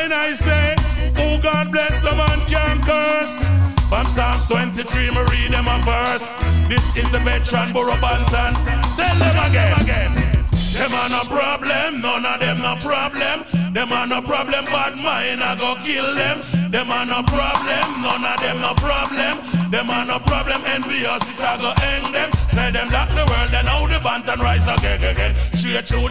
And I say, oh God bless the man can curse. From Psalms 23, me read them a verse. This is the veteran Burro Banton. Tell them again, again. Them are no problem, none of them no problem. Them are no problem, bad mind I go kill them. Them are no problem, none of them no problem. Them are no problem, envious, it I go hang them. Say them lock the world, then how the band and rise again, again. Straight through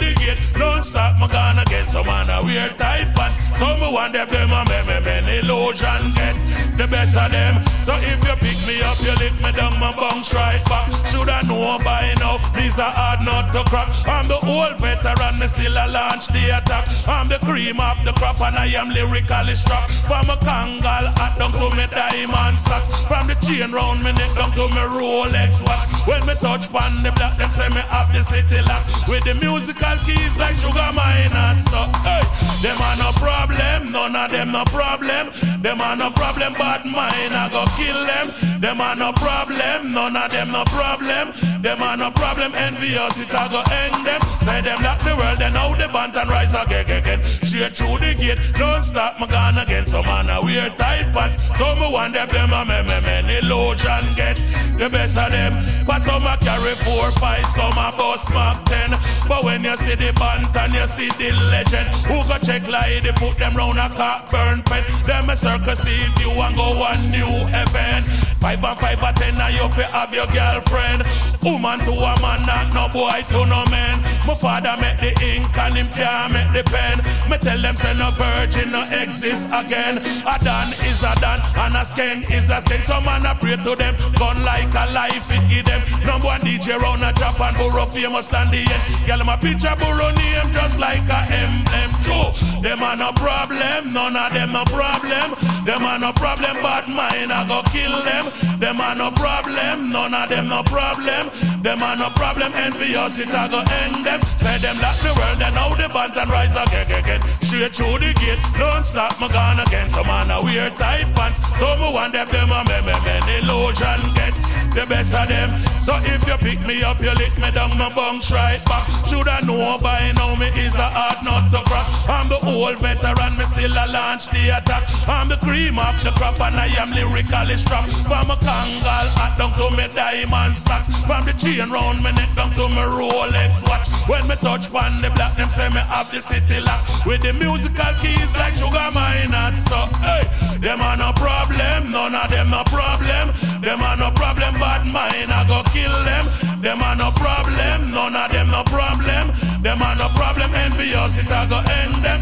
don't stop, my gun again. So man, I wear tight pants. Some me want them, a me, me, me, illusion get the best of them. So if you pick me up, you lick me down, my bounce right back. Should I know by now, these are hard not to crack. I'm the old veteran, me still a launch the attack. I'm the cream of the crop, and I am lyrically strapped. From a Kangol, hat down to me diamond socks. From the chain round me neck down to me Rolex watch. When me touch pan the black, them say me have the city lock. With the musical keys like sugar mine and stuff. Hey, them are no problem, none of them no problem. Them are no problem, bad mind I go kill them. Them are no problem, none of them no problem. Them are no problem, envious it I go hang them. Say them lock the world, then how the band and rise again, again. Straight through the gate, don't stop my gun again. So man I wear tight pants, so me want them them a me me me illusion get the best of them. For some I carry four, five, some I bust mark ten. But when you see the band and you see the legend, who go check like they put them round a cock burn pen. Them a circus see if you want go one new event. Five and five and ten and you fi have your girlfriend. Woman to a man, not no boy to no man. My father make the ink and him can't make the pen. Me tell them say no virgin no exist again. A Dan is a Dan and a skeng is a skeng. Some man a pray to them, gun like a life it give them. Number one DJ round a Japan, Burro famous stand the end. Girl, my picture Burro name just like a emblem. True, them are no problem, none of them no problem. Them are no problem, bad mind I go kill them. Them are no problem, none of them no problem. Them are no problem, envious it I go end them. Say them lock the world, then how the band and rise again, again. again. Straight through the gate, don't stop my gun again. Some man I wear tight pants, so me want them them a me me me illusion get the best of them. So if you pick me up, you lick me down, my bunks right back. Should I know by now me is a hard nut to crack. I'm the old veteran, me still a launch the attack. I'm the cream of the crop and I am lyrically strapped. From a Kangol hat down to me diamond socks. From the chain round me neck down to me Rolex watch. When me touch pan the black, them say me have the city lock. With the musical keys like sugar mine and stuff. Hey, them are no problem, none of them no problem. Them are no problem, bad mind I go them. Them are no problem, none of them no problem. Them are no problem, envious it I go end them.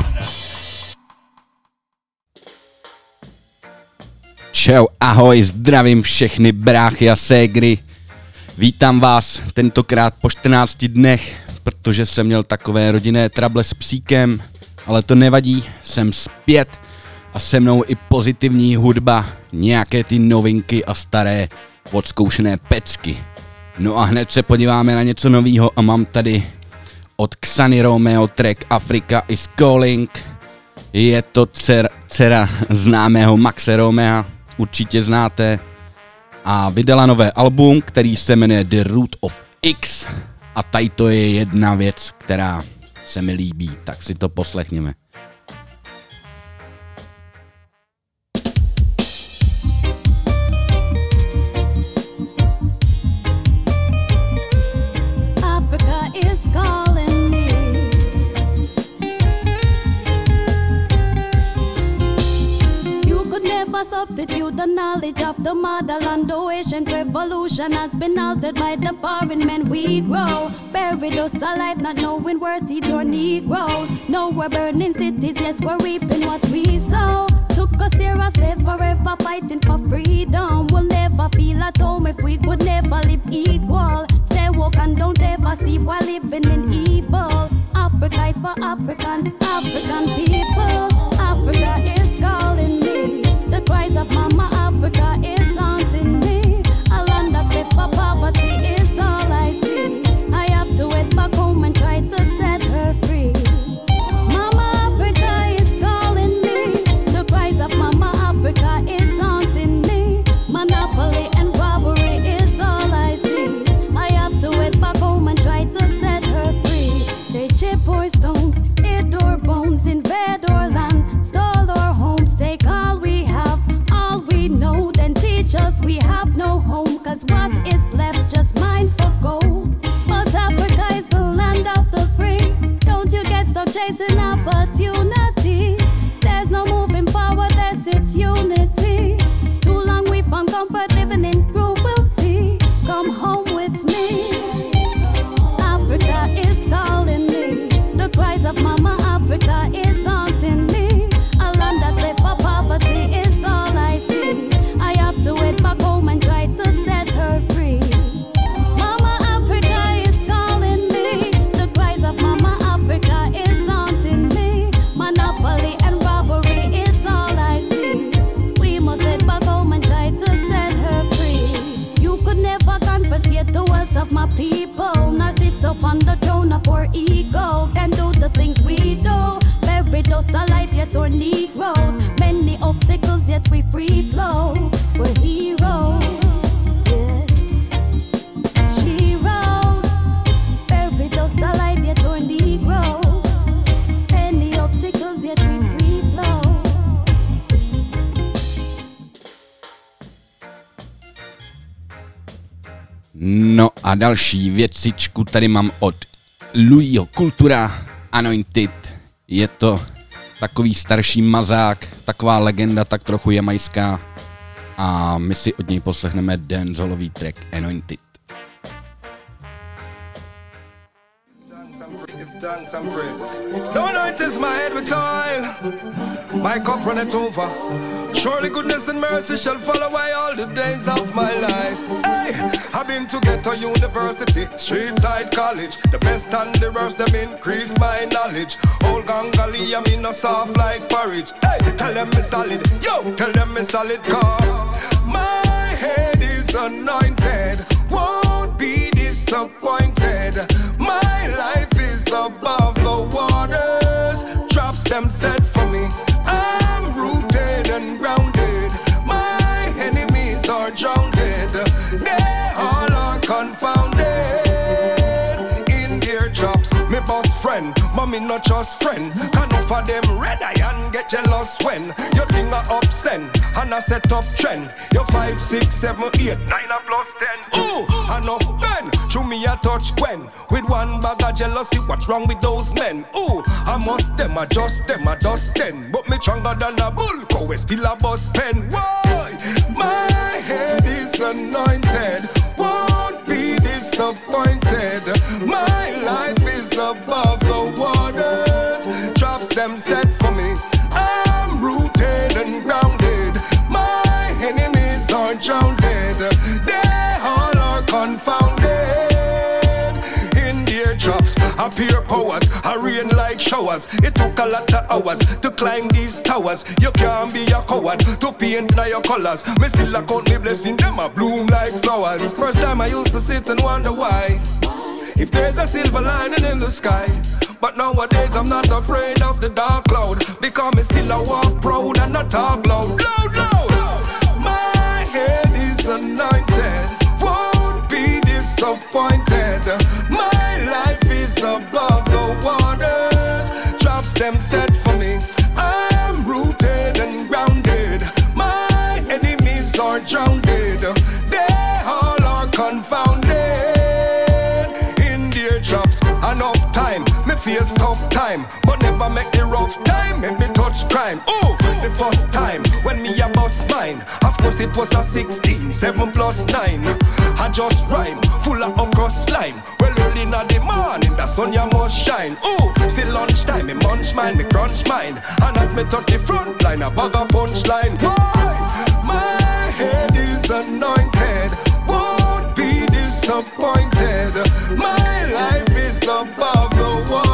Čau, ahoj, zdravím všechny bráchy a ségry. Vítám vás tentokrát po 14 dnech, protože jsem měl takové rodinné trable s psíkem, ale to nevadí, jsem zpět a se mnou i pozitivní hudba, nějaké ty novinky a staré odzkoušené pecky. No a hned se podíváme na něco nového a mám tady od Xany Romeo track Africa is Calling. Je to dcer, dcera známého Maxe Romea, určitě znáte. A vydala nové album, který se jmenuje The Root of X. A tady to je jedna věc, která se mi líbí, tak si to poslechněme. Motherland. The ancient revolution has been altered by the foreign men we grow. Buried oh, us alive, not knowing where seeds or negroes. No, we're burning cities, yes, we're reaping what we sow. Took us here as slaves forever fighting for freedom. We'll never feel at home if we could never live equal. Say walk and don't ever sleep while living in evil. Africa is for Africans, African people. Africa is calling me. The cries of Mama Africa další věcičku tady mám od Louisho Kultura Anointed. Je to takový starší mazák, taková legenda, tak trochu jamajská. A my si od něj poslechneme dancehallový track Anointed. Thanks praise. Know it is my head with oil. My cup runneth over. Surely goodness and mercy shall follow me all the days of my life. Hey, I've been to Ghetto University, street side college. The best and the worst, them increase my knowledge. Old gangali, I mean no soft like porridge. Hey, tell them me solid. Yo, tell them me solid car. My head is anointed. Won't be disappointed. My life is above the waters. Drops them set for me. And grounded. My enemies are drowned. Best friend, mommy not just friend. Can offer them red iron get jealous when your thing are up send and I set up trend. Your five, six, seven, eight, nine a plus ten. Ooh, enough Ben. Show me a touch when with one bag of jealousy. What's wrong with those men? Ooh, I must them, I just them, I dust ten. But me stronger than a bull, go we still a bust pen. Why? My head is anointed. Won't be disappointed. My life is above the waters. Drops them set for me. I'm rooted and grounded. My enemies are drowned. They all are confounded in their drops. Appear powers, I rain like showers. It took a lot of hours to climb these towers. You can't be a coward to paint now your colors. Me still a count me blessing, them a bloom like flowers. First time I used to sit and wonder why. If there's a silver lining in the sky. But nowadays I'm not afraid of the dark cloud. Because me still a walk proud and not talk loud. Loud, loud. My head is anointed. Won't be disappointed. My life is above the waters. Drops them set for me. I'm rooted and grounded. My enemies are drowned. Face tough time, but never make the rough time. Make me touch crime. Oh, the first time when me a bust mine. Of course it was a 16, 7 plus 9. I just rhyme, full of okra slime. Well, early in the morning, the sun ya must shine. Oh, still lunchtime, me munch mine, me crunch mine. And as me touch the front line, a bag of punchline. Why? My head is anointed. Won't be disappointed. My life is above the waters.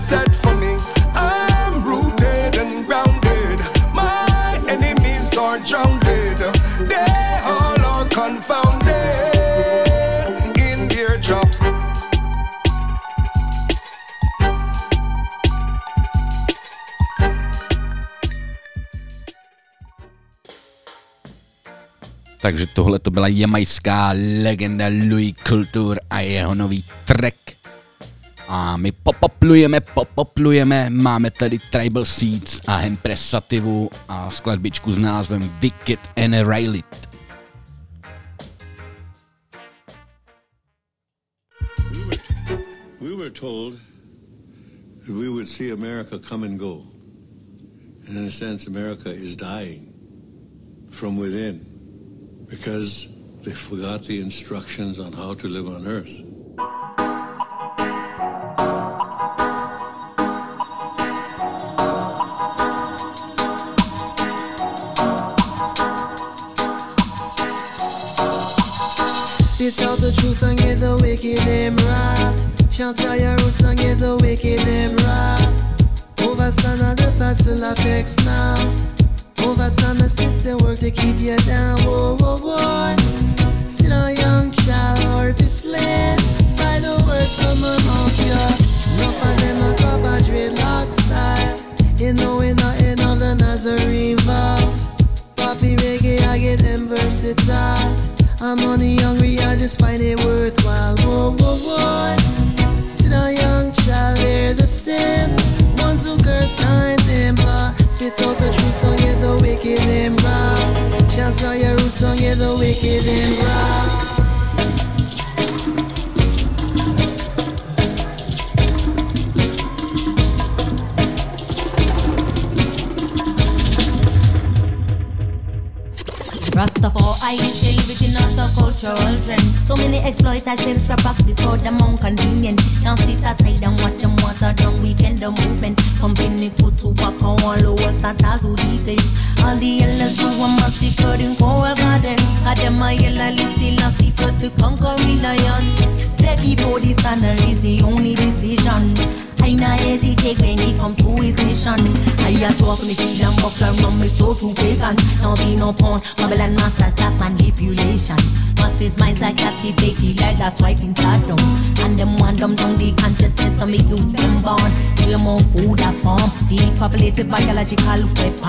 Set for me. I'm rooted and grounded. My enemies are drowned. They all are confounded in their drops. Takže tohle to byla jamajská legenda Louie Culture a jeho nový track. A my popoplujeme, popoplujeme, máme tady Tribal Seeds a Hempress Sativu a skladbičku s názvem Wicked and Railit. We were told that we would see America come and go. And in a sense, America is dying from within because they forgot the instructions on how to live on earth. Spit out the truth and get the wicked them right. Chant out your roots and get the wicked them right. Overstand of the past still affects now. Overstand the system work to keep you down. Whoa, whoa, whoa. Sit on young child or be the words from my mouth, yeah. Enough of them a cop a dreadlock style. You know we nothing of the Nazarene vow. Poppy reggae, I get them versatile. I'm money hungry, I just find it worthwhile. Whoa, whoa, whoa. Sit down, young child, they're the same. Ones who curse time them law. Spits out the truth, don't get the wicked them raw. Chants out your roots, don't get the wicked them raw. Exploiters self practice for them more convenient.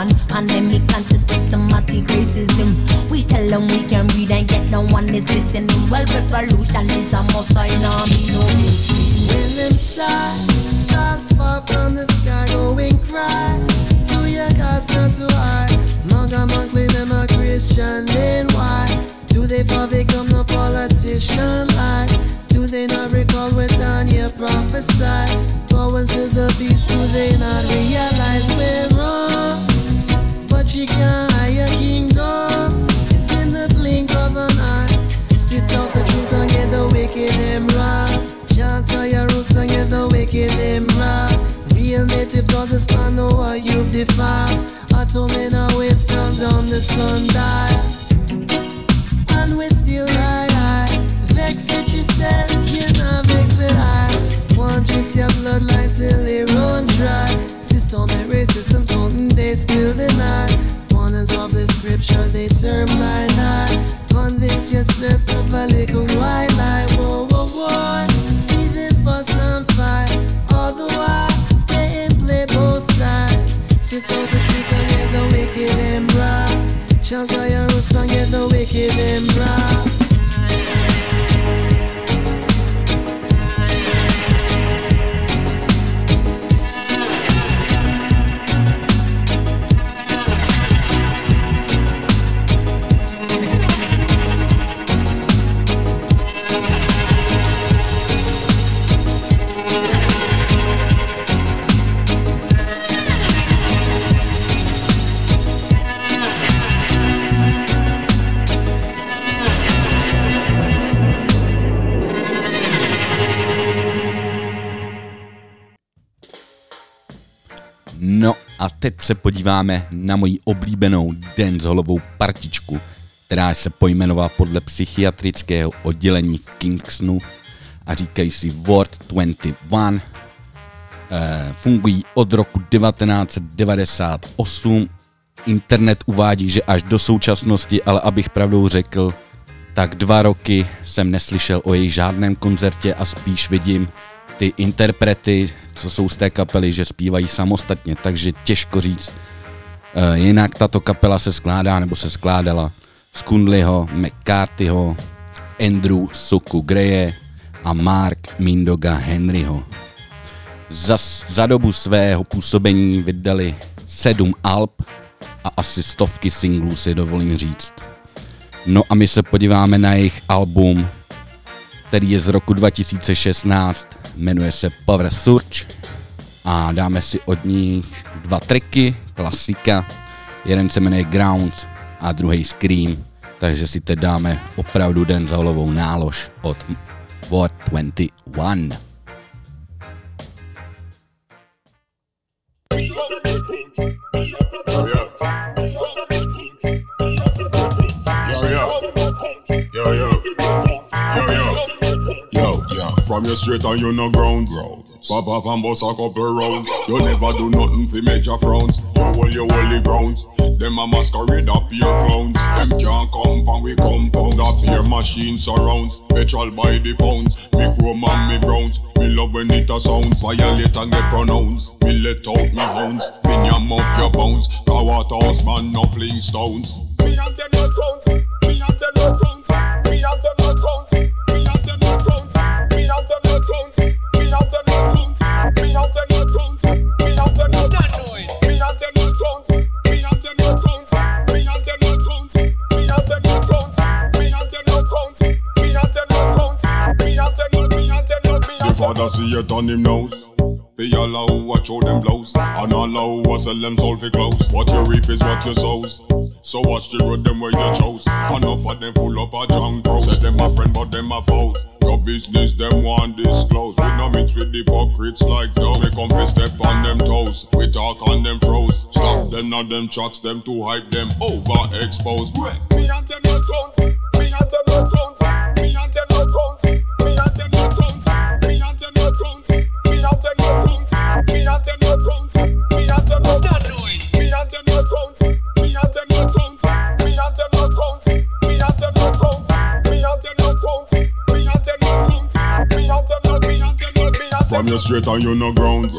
Biological land know what you've defiled. Atomic always come down the sundial. And we still ride high. Vex with yourself, you not vex with I. One trace your bloodline till they run dry. Systemic racism, something they still deny. Warnings of the scripture, they turn blind eye. Convince yourself of a little white get the wicked se podíváme na moji oblíbenou dancehallovou partičku, která se pojmenovala podle psychiatrického oddělení v Kingsonu a říkají si Ward 21. Eh, fungují od roku 1998. Internet uvádí, že až do současnosti, ale abych pravdou řekl, tak dva roky jsem neslyšel o jejich žádném koncertě a spíš vidím ty interprety, co jsou z té kapely, že zpívají samostatně, takže těžko říct. E, jinak tato kapela se skládá, nebo se skládala z Kundliho, McCarthyho, Andrew Soku Greje a Mark Mindoga Henryho. Za, za dobu svého působení vydali sedm alb a asi stovky singlů si dovolím říct. No a my se podíváme na jejich album, který je z roku 2016, jmenuje se Power Surge a dáme si od nich dva triky, klasika. Jeden se jmenuje Grounds a druhý Scream, takže si teď dáme opravdu den za hlavou nálož od War 21. From your straight and you no grounds. Pop off and bust a couple rounds. You never do nothing for major frowns. You hold your holy grounds. Them a masquerade up your clowns. Them can't come and we compound. Up here machine surrounds. Petrol by the pounds. Me chrome and me browns. Me love when it a sounds. Violate and get pronounced. Me let out me hounds. Fin your up your bones. Power house man no fling stones. Me and them no towns. Me and them no towns. See it on him nose. Be allow what show them blows And allow what sell them soul for clothes What you reap is what you sows So watch the road them where you chose Enough of them full up a junk bro Say them a friend but them a foes Your business them want disclose. We no mix with hypocrites like those. We come to step on them toes. We talk on them froze. Stop them not them tracks them to hype them overexposed. Me and them no tones From your straight and you no grounds.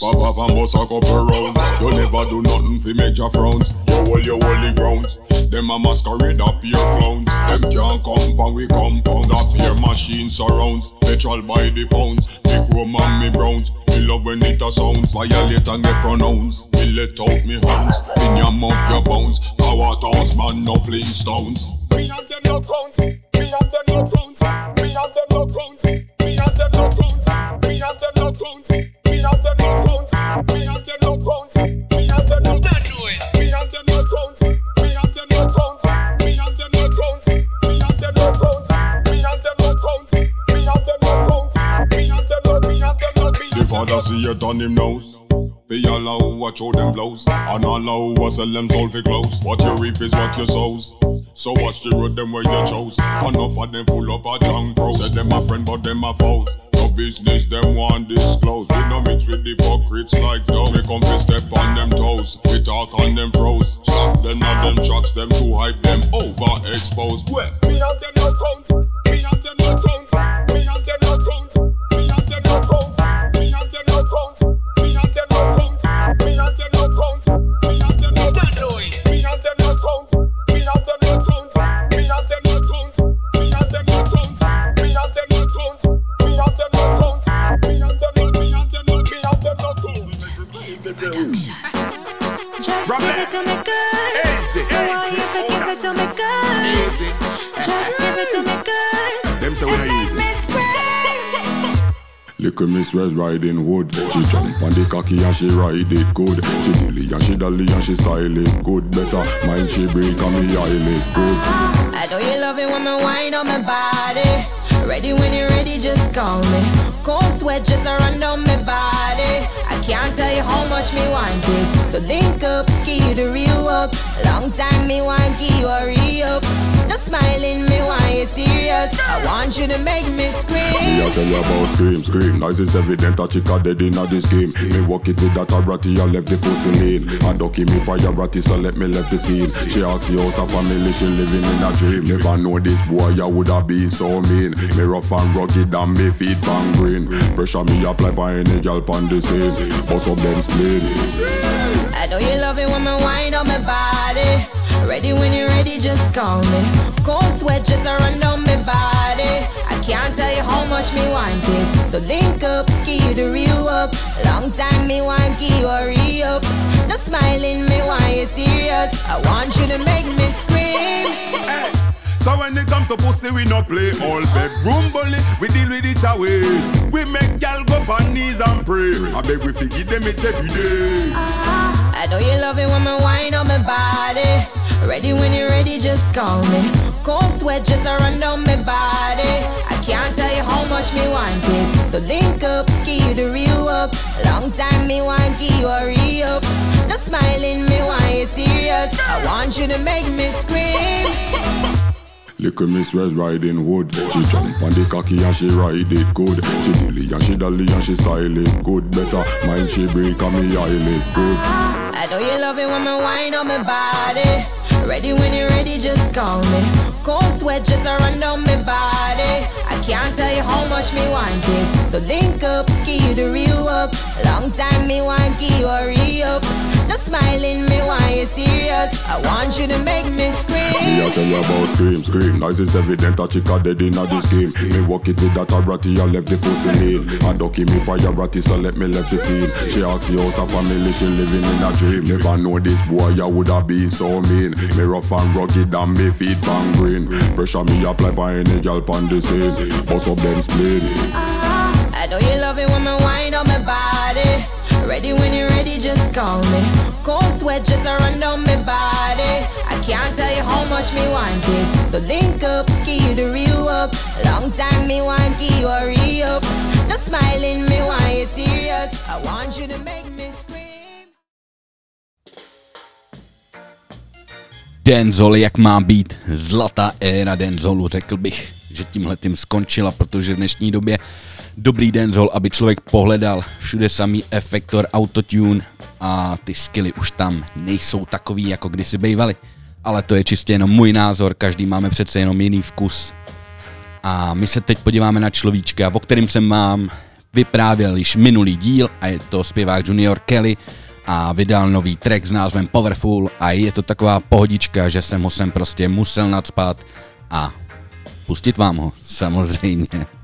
Pop off and bust a couple rounds. You never do nothing for major frowns. You hold your holy grounds. Them a masquerade up your clowns. Them can't come and we compound Up here machine surrounds. Petrol by the pounds. Me chrome and me browns. Me love when it a sounds. Violate and get pronounced. Me let out me hounds In your mouth your bones. Power toss man no fling stones. Me and them no crowns Me and them no crowns Me and them Me and them no crowns Me and them no crowns Me and them no Me and them no crowns Me and them no crowns Me and them no crowns Me and them no crowns Me and them no crowns Me and them no crowns Me and them no Me and them no The father see it on him nose be allow what show them blows And allow what sell them soul for clothes What you reap is what you sows So watch the road them where you chose Enough of them full up a junk bro Say them a friend but them a foes No business them want disclose. We no mix with the hypocrites like those. We come to step on them toes. We talk on them froze. Stop them not them tracks them to hype them overexposed. Well, me and them no tones Me and them no tones it to me good. Just give it to me good. Them say we It not make easy. Little Miss Red riding hood. She jump on the cocky and she ride it good. She dilly and she dolly and she style it good. Better mind she break and me eyelid good. I know you love it when me wind on my body. Ready when you're ready, just call me. Cold sweat just a run down my body. I can't tell you how much me want it. So link up, give you the real work. Long time me want give you a re-up. No smiling, me want you serious. I want you to make me Me scream. a tell you about scream, scream. Nice is evident a chick a dead inna this game Me walk it with that a ratty, I left the pussy lean. A ducky me priority, so let me left the scene. She ask the house of family, she living in a dream. Never know this boy, I woulda be so mean. Me rough and rugged and me feet bang green. Pressure me apply for any girl pon the scene. Bust up them spleen. I know you love it when me wind on my body. Ready when you're ready, just call me. Cold sweat just a run down my body. I can't tell you how much me want it. So link up, give you the real work. Long time me want give you a re-up. No smiling, me want you serious. I want you to make me scream. So when it come to pussy, we no play all bedroom bully. We deal with it away. We make gal go on knees and pray. I beg we forgive them it every day. I know you love it when me wine on my body. Ready when you're ready, just call me. Cold sweat just a run down my body. I can't tell you how much me want it. So link up, give you the real up. Long time me want give you a re up. No smiling, me want you serious. I want you to make me scream. Little Miss Res riding hood. She jump on the cocky and she ride it good. She dilly and she dally and she style it good. Better mind she break and me eyelid good. I know you love it when me wine on my body. Ready when you're ready, just call me. Cold sweat just a run down my body. I can't tell you how much me want it. So link up, give you the real up. Long time me want give you a re up. No smiling, me want you serious. I want you to make me Me scream. a tell you about scream, scream. Nice is evident a dead inna the scheme. Me walk it with that a ratty, I left the pussy lean. A ducky me priority, so let me left the scene. She ask the house of family, she living in a dream. Never know this boy, I woulda be so mean. Me rough and rugged and me feet bang green. Pressure me apply for any girl pon the scene. Bust up them spleen. Ah, I know you love it when me Ready when you're ready, just call me. Cold sweat just run down my body. I can't tell you how much me want it. So link up, give you the real up. Long time me want give you a re up. No smiling, me want you serious. I want you to make me scream. Denzol, jak má být zlatá éra Denzolu, řekl bych, že tímhle tím skončila, protože v dnešní době dobrý Denzol, aby člověk pohledal všude samý efektor, autotune a ty skilly už tam nejsou takový, jako kdysi bývaly. Ale to je čistě jenom můj názor, každý máme přece jenom jiný vkus. A my se teď podíváme na človíčka, o kterým jsem vám vyprávěl již minulý díl a je to zpěvák Junior Kelly a vydal nový track s názvem Powerful a je to taková pohodička, že jsem ho sem prostě musel nadspat a pustit vám ho, samozřejmě.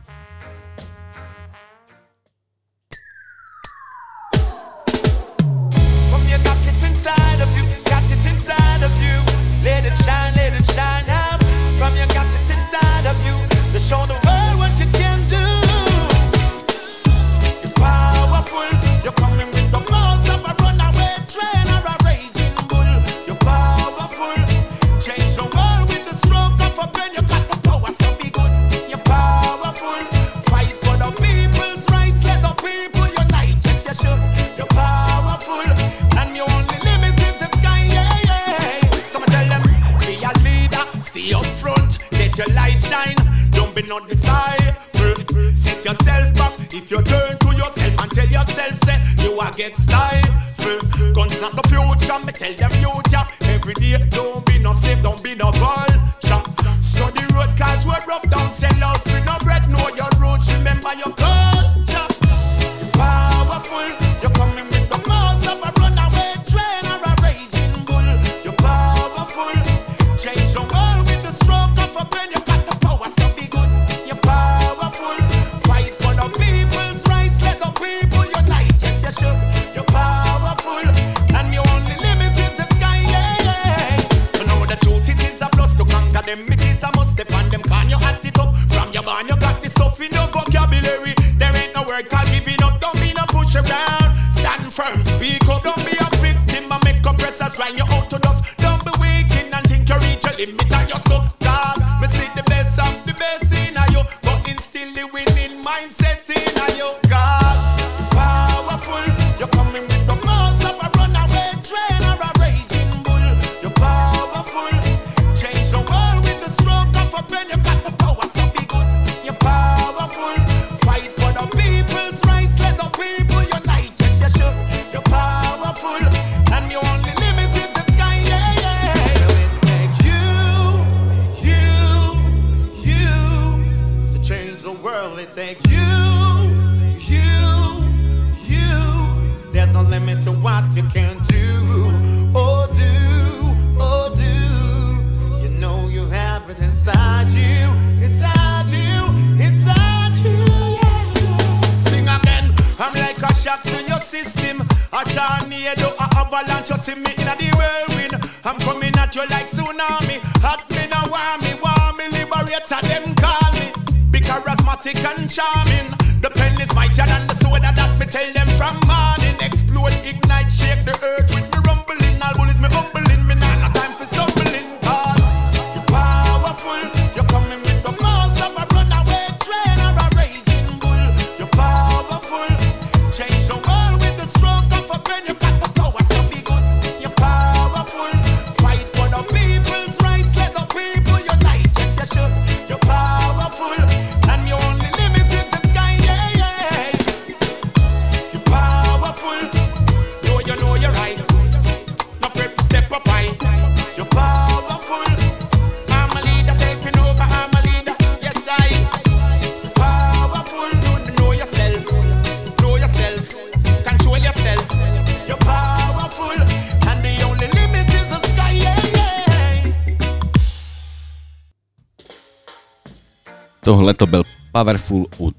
Tohle to byl Powerful od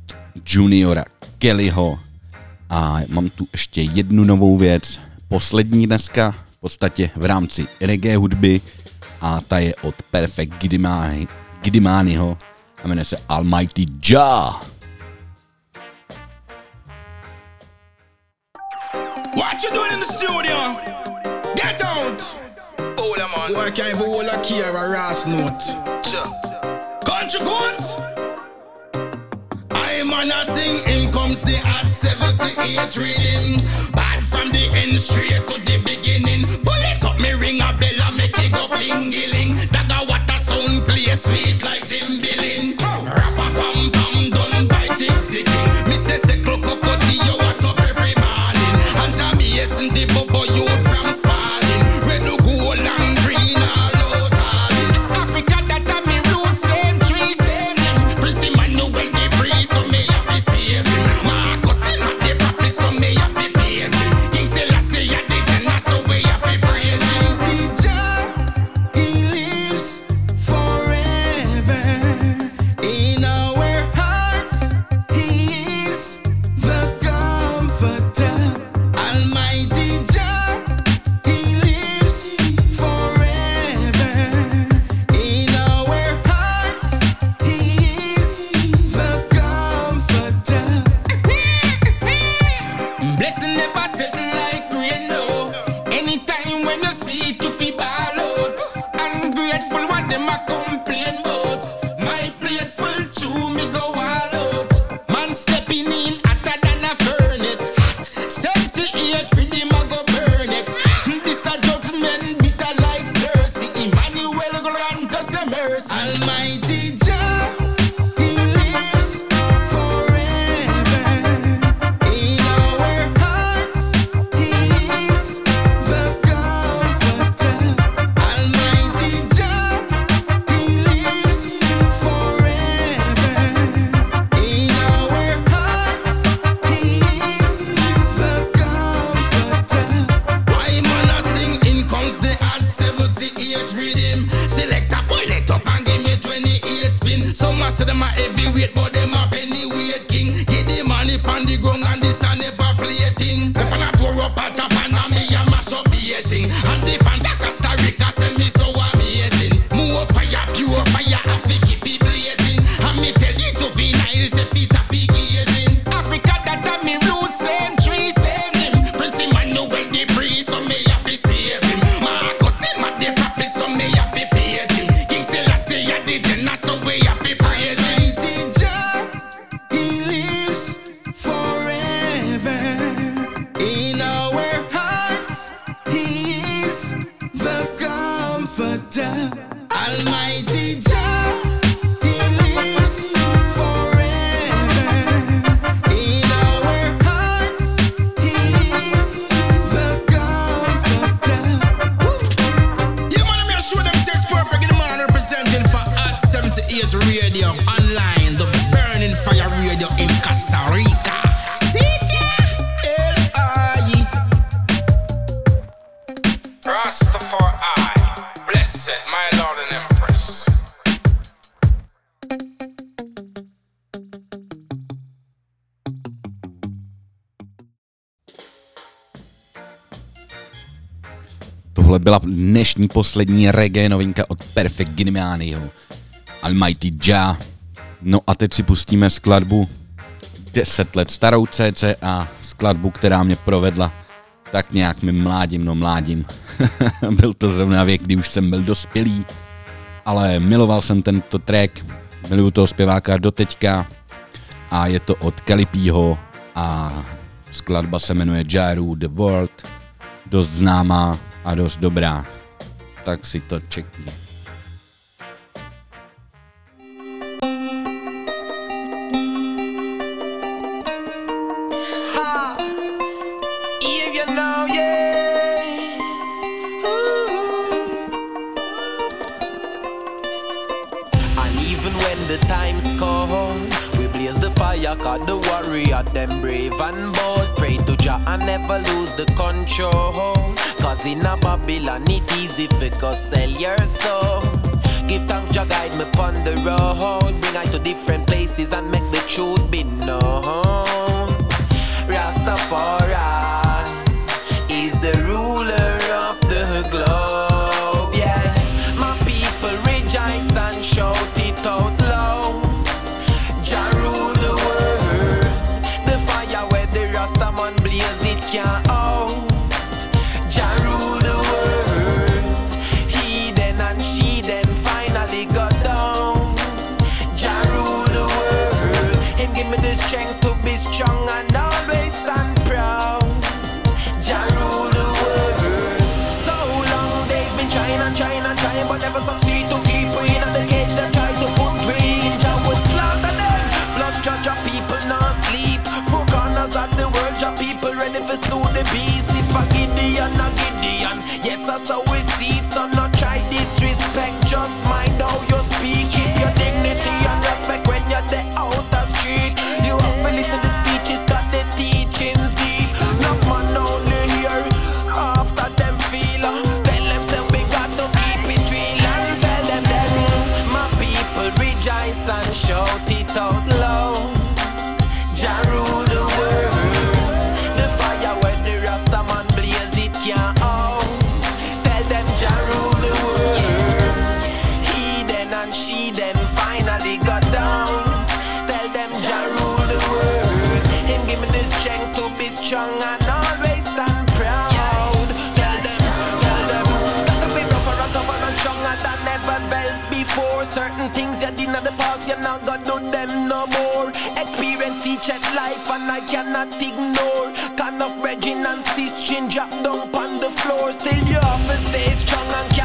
Juniora Kellyho. A mám tu ještě jednu novou věc, poslední dneska, v podstatě v rámci reggae hudby a ta je od Perfect Gidimányho a jmenuje se Almighty Ja. What you doing in the studio? Get out! Hold on, man. Work out for all a care a rass note. Sure. Country goat. I man a sing, in comes the at 78 reading. Bad from the end straight to the beginning. Bullet it up, me ring a bell and make it go bling ling. That a what sound play sweet like Jim Billing. Rap a pam pam done by Jig King. Me say say clock up Tohle byla dnešní poslední reggae novinka od Perfect Ginimianiho. Almighty Ja. No a teď si pustíme skladbu 10 let starou a skladbu, která mě provedla tak nějak mým mládím, no mládím. byl to zrovna věk, kdy už jsem byl dospělý, ale miloval jsem tento track, miluju toho zpěváka doteďka a je to od Kalipího a skladba se jmenuje Jairu The World, dost známá a dost dobrá, tak si to čekni. Never lose the control. Cause in a Babylon it easy for go sell your soul. Give thanks, Jah guide me on the road. Bring I to different places and make the truth be known. Rastafari is the ruler. I cannot ignore. Kind of bridging and sis ginger down on the floor. Still, you have to stay strong and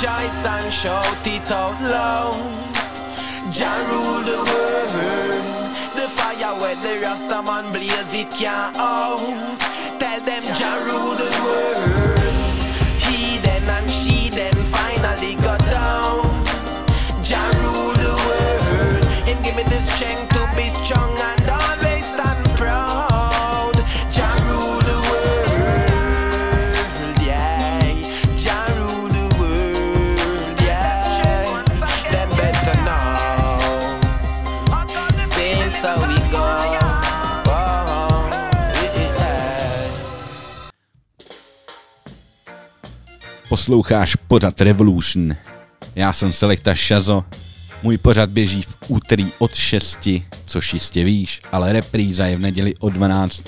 rejoice and shout it out loud. Jah rule the world. The fire where the Rasta man blaze it can't out. Tell them Jah rule the world. He then and she then finally got down. Jah rule the world. And give me the strength to be strong and Posloucháš pořad Revolution. Já jsem Selekta Shazo. Můj pořad běží v úterý od 6, což jistě víš, ale repríza je v neděli od 12,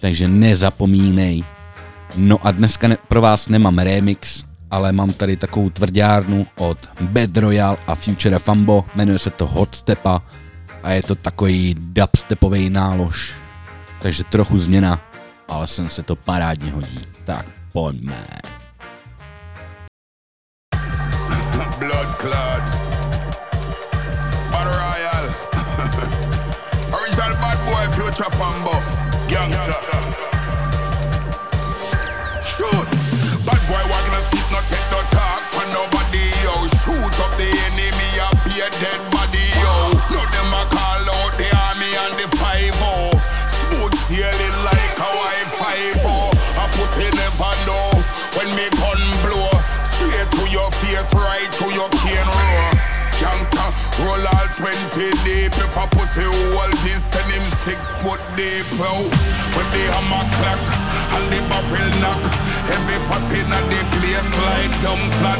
takže nezapomínej. No a dneska ne- pro vás nemám remix, ale mám tady takovou tvrdárnu od Bad Royal a Future Fambo, jmenuje se to Hot Stepa a je to takový dubstepový nálož. Takže trochu změna, ale sem se to parádně hodí. Tak pojďme. 20 deep. If a pussy hold this, send him six foot deep. Oh, when the hammer clack and the barrel knock, every fuss in a the place like dumb flat.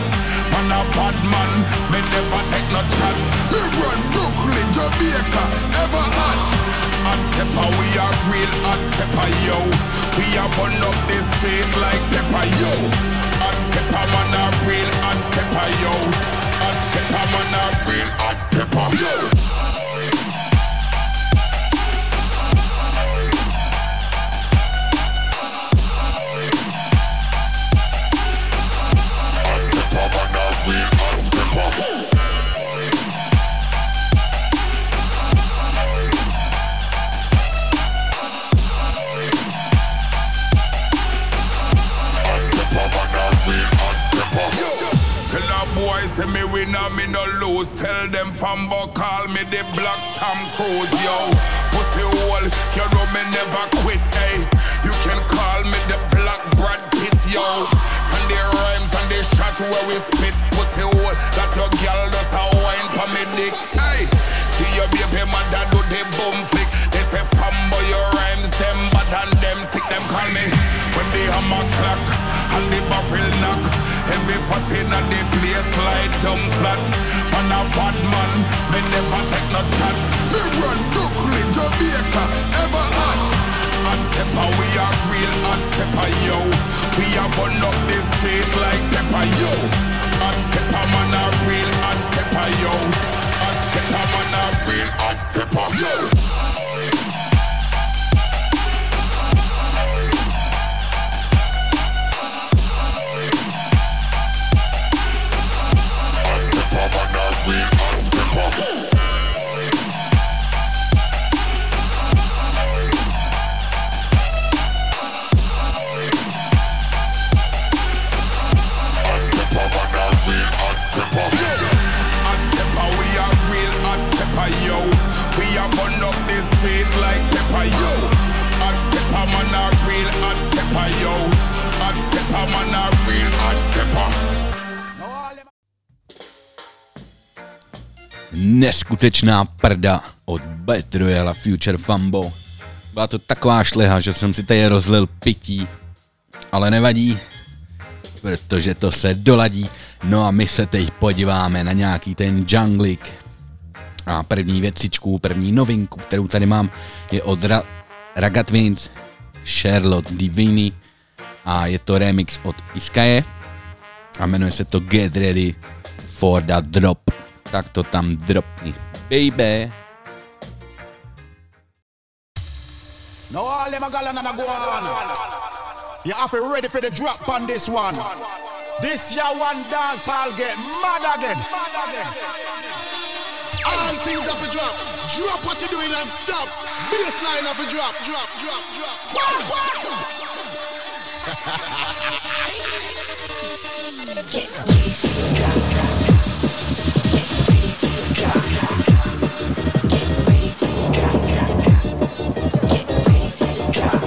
Man a bad man, me never take no chat. Me run Brooklyn, Jamaica, ever hot. Hot stepper, we are real hot stepper, yo. We are burn up the street like pepper, yo. Hot stepper, man a real hot stepper, yo. Stepper, man a real hot stepper, say me win and me no lose. Tell them fambo call me the black Tom Cruise, yo. Pussy hole, you know me never quit, hey. You can call me the black Brad Pitt, yo. And the rhymes and the shot where we spit pussy hole. That your girl does a wine for me dick, hey. Eh? See your baby mother do the boom flick. They say fambo your rhymes them bad and them sick. Them call me when the hammer clock and the barrel fuss in a the place like dumb flat. Man a bad man, me never take no chat. Me run Brooklyn, Jamaica, ever hot. Hot stepper, we are real hot stepper, yo. We are burn up the street like pepper, yo. Hot stepper, man a real hot stepper, yo. Hot stepper, man a real hot stepper, yo. neskutečná prda od Bad Royale Future Fumbo. Byla to taková šleha, že jsem si tady rozlil pití, ale nevadí, protože to se doladí. No a my se teď podíváme na nějaký ten junglik. A první věcičku, první novinku, kterou tady mám, je od Ra- Ragatwins, Charlotte Divini a je to remix od Iskaje a jmenuje se to Get Ready for the Drop. Tak to tam dropni. baby. Now all them a gallon and a go on. You have to ready for the drop on this one. This year one dance hall get mad again. Mad again. All things have to drop. Drop what you're doing and stop. Baseline have to drop, drop, drop, drop. get ready for the drop, drop, drop. Get ready for the drop. Joy.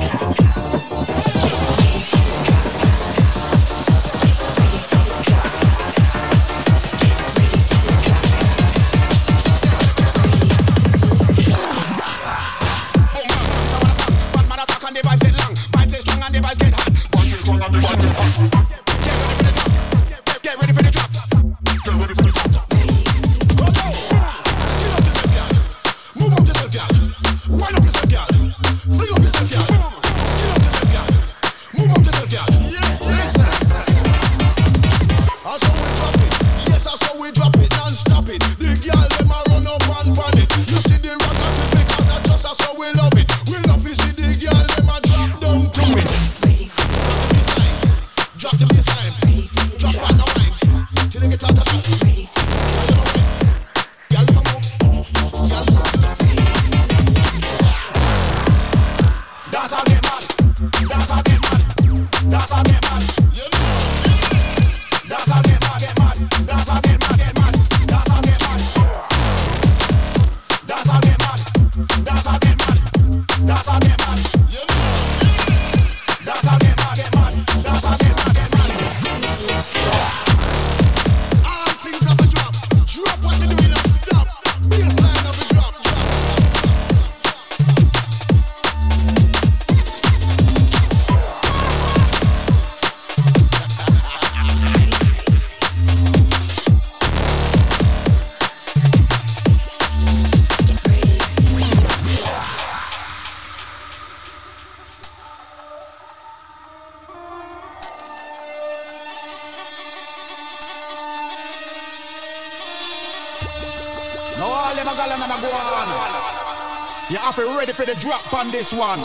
on this one.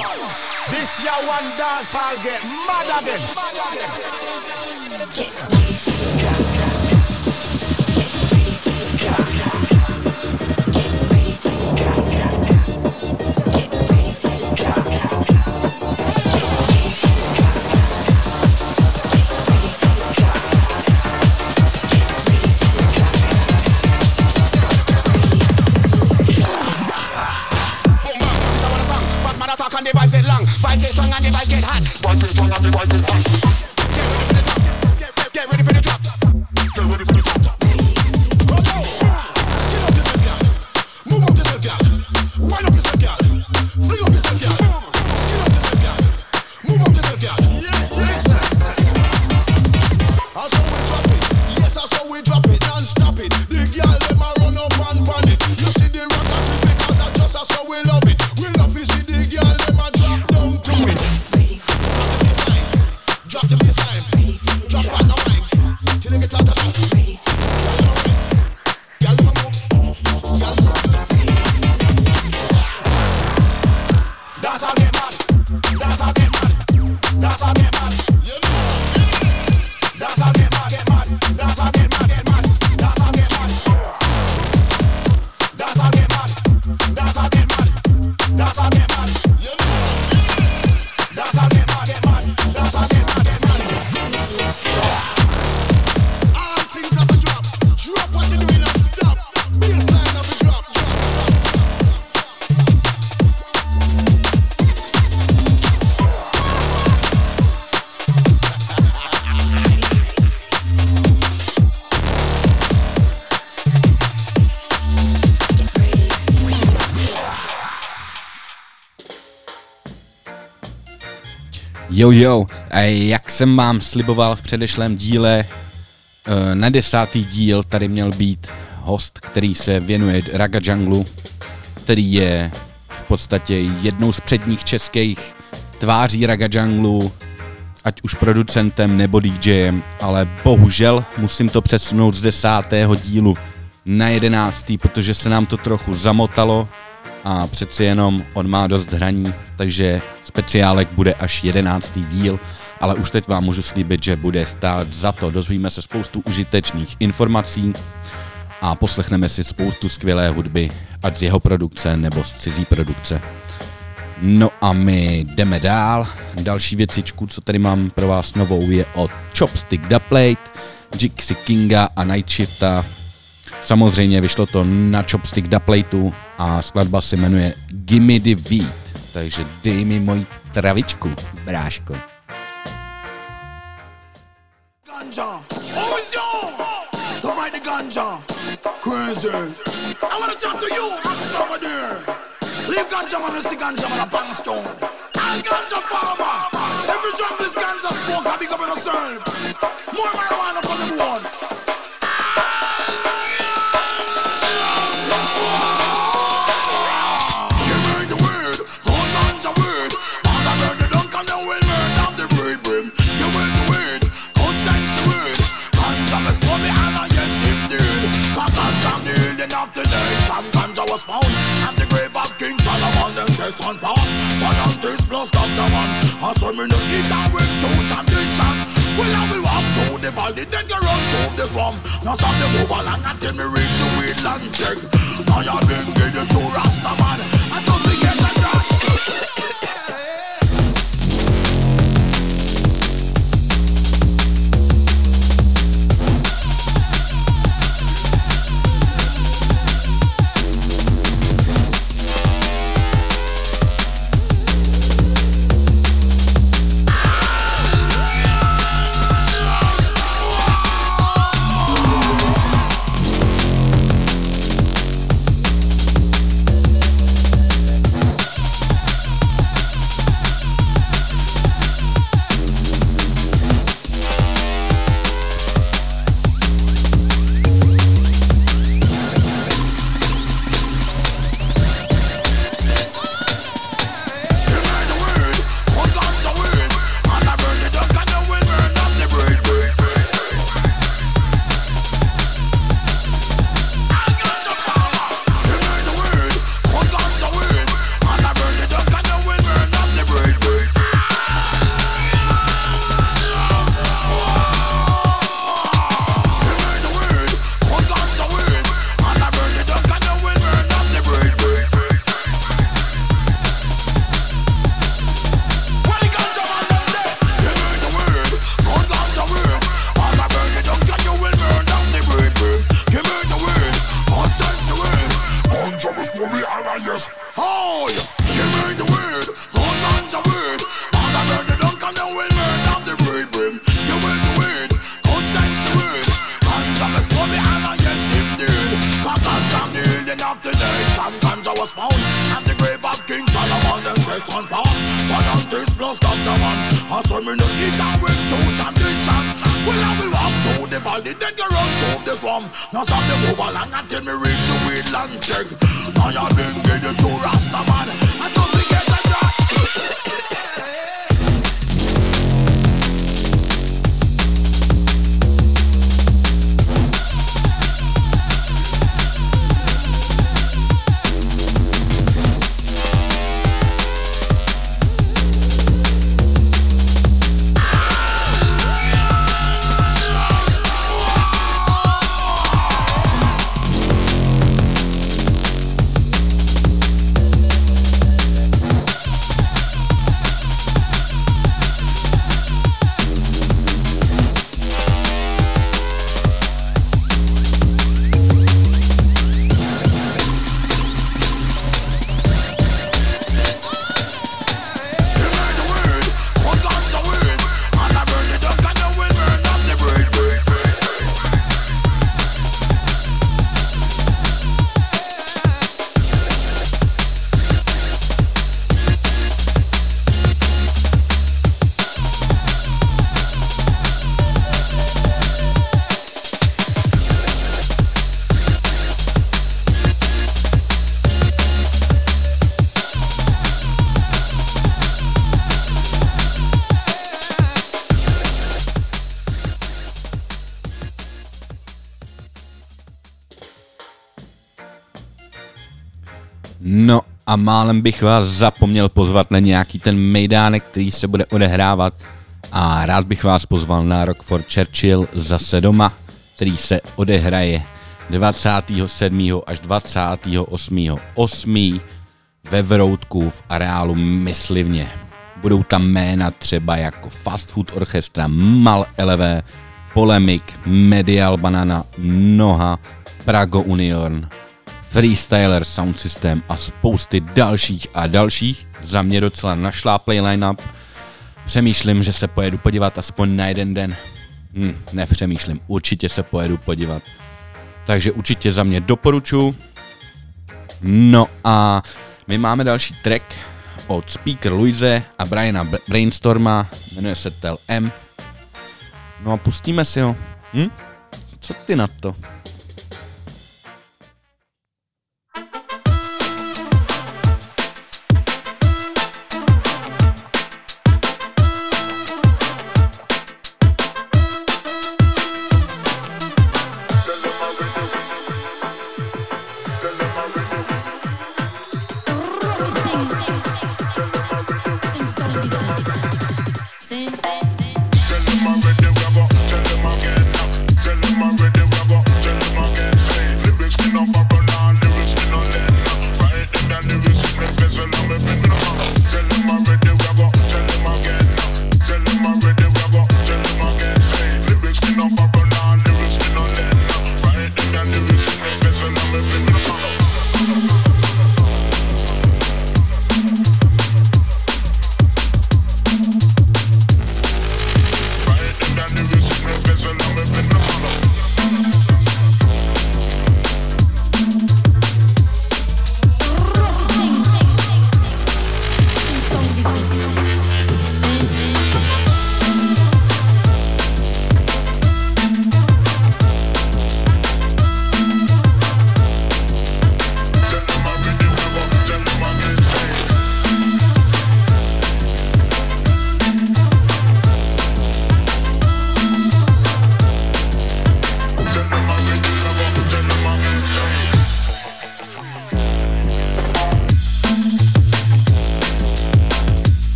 This year one dance I'll get mad again. Get Jo, jo, a jak jsem vám sliboval v předešlém díle, eh, na desátý díl tady měl být host, který se věnuje Raga Junglu, který je v podstatě jednou z předních českých tváří Raga Junglu, ať už producentem nebo DJem, ale bohužel musím to přesunout z desátého dílu na jedenáctý, protože se nám to trochu zamotalo a přeci jenom on má dost hraní, takže speciálek bude až jedenáctý díl, ale už teď vám můžu slíbit, že bude stát za to. Dozvíme se spoustu užitečných informací a poslechneme si spoustu skvělé hudby, ať z jeho produkce nebo z cizí produkce. No a my jdeme dál. Další věcičku, co tady mám pro vás novou, je od Chopstick Da Plate, Jixi Kinga a Night Shifta. Samozřejmě vyšlo to na Chopstick Da Plateu a skladba se jmenuje Gimme the Beat. Takže dej mi moji travičku, bráško. Ganja. It's you. To fight the ganja. Crazy. I wanna talk to you, officer over there. Leave ganja man see ganja man a bang stone. And ganja farmer. Every ganja smoke. I yourself. More marijuana from the. Was found. And the grave of King Solomon and test on pass. Scientist plus Dr. Man. I saw me no eat and with true champion. Well, I will walk through the valley, then go run through the swamp. Now stop the move along until me reach the wheatland check. Now you're being the true Rasta man. And doesn't get a drop. Was found. And the grave of King Solomon and Grace on. Scientist plus Dr. Man. I saw me no eat and with true champion. Well, I will walk through the valley, then go run through the swamp. Now stop the move along until me reach the wheatland check. Now you're being the true Rasta a málem bych vás zapomněl pozvat na nějaký ten mejdánek, který se bude odehrávat a rád bych vás pozval na Rock for Churchill zase doma, který se odehraje 27. až 28. 8. ve Vroutku v areálu Myslivně. Budou tam jména třeba jako Fast Food Orchestra, Mal LV, Polemic, Medial Banana, Noha, Prago Union, Freestyler Sound System a spousty dalších a dalších. Za mě docela našláplej line-up. Přemýšlím, že se pojedu podívat aspoň na jeden den. Hm, nepřemýšlím, určitě se pojedu podívat. Takže určitě za mě doporučuji. No a my máme další track od Speaker Luise a Briana Brainstorma, jmenuje se Tel M. No a pustíme si ho. Hm? Co ty na to?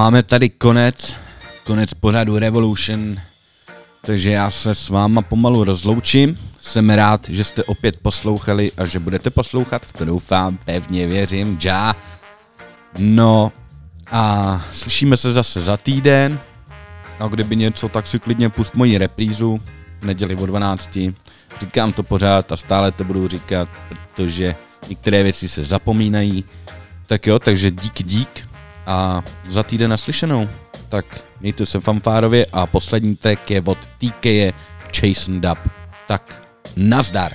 Máme tady konec, konec pořadu Revolution, takže já se s váma pomalu rozloučím. Jsem rád, že jste opět poslouchali a že budete poslouchat, v to doufám, pevně věřím, já. No a slyšíme se zase za týden. A kdyby něco, tak si klidně pust moji reprízu v neděli o 12. Říkám to pořád a stále to budu říkat, protože některé věci se zapomínají. Tak jo, takže dík, dík a za týden naslyšenou. Tak mějte se fanfárově a poslední track je od TK Chase Dub. Tak nazdar.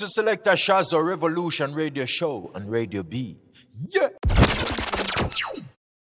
To Selector Shazo Revolution Radio Show on Radio B. Yeah!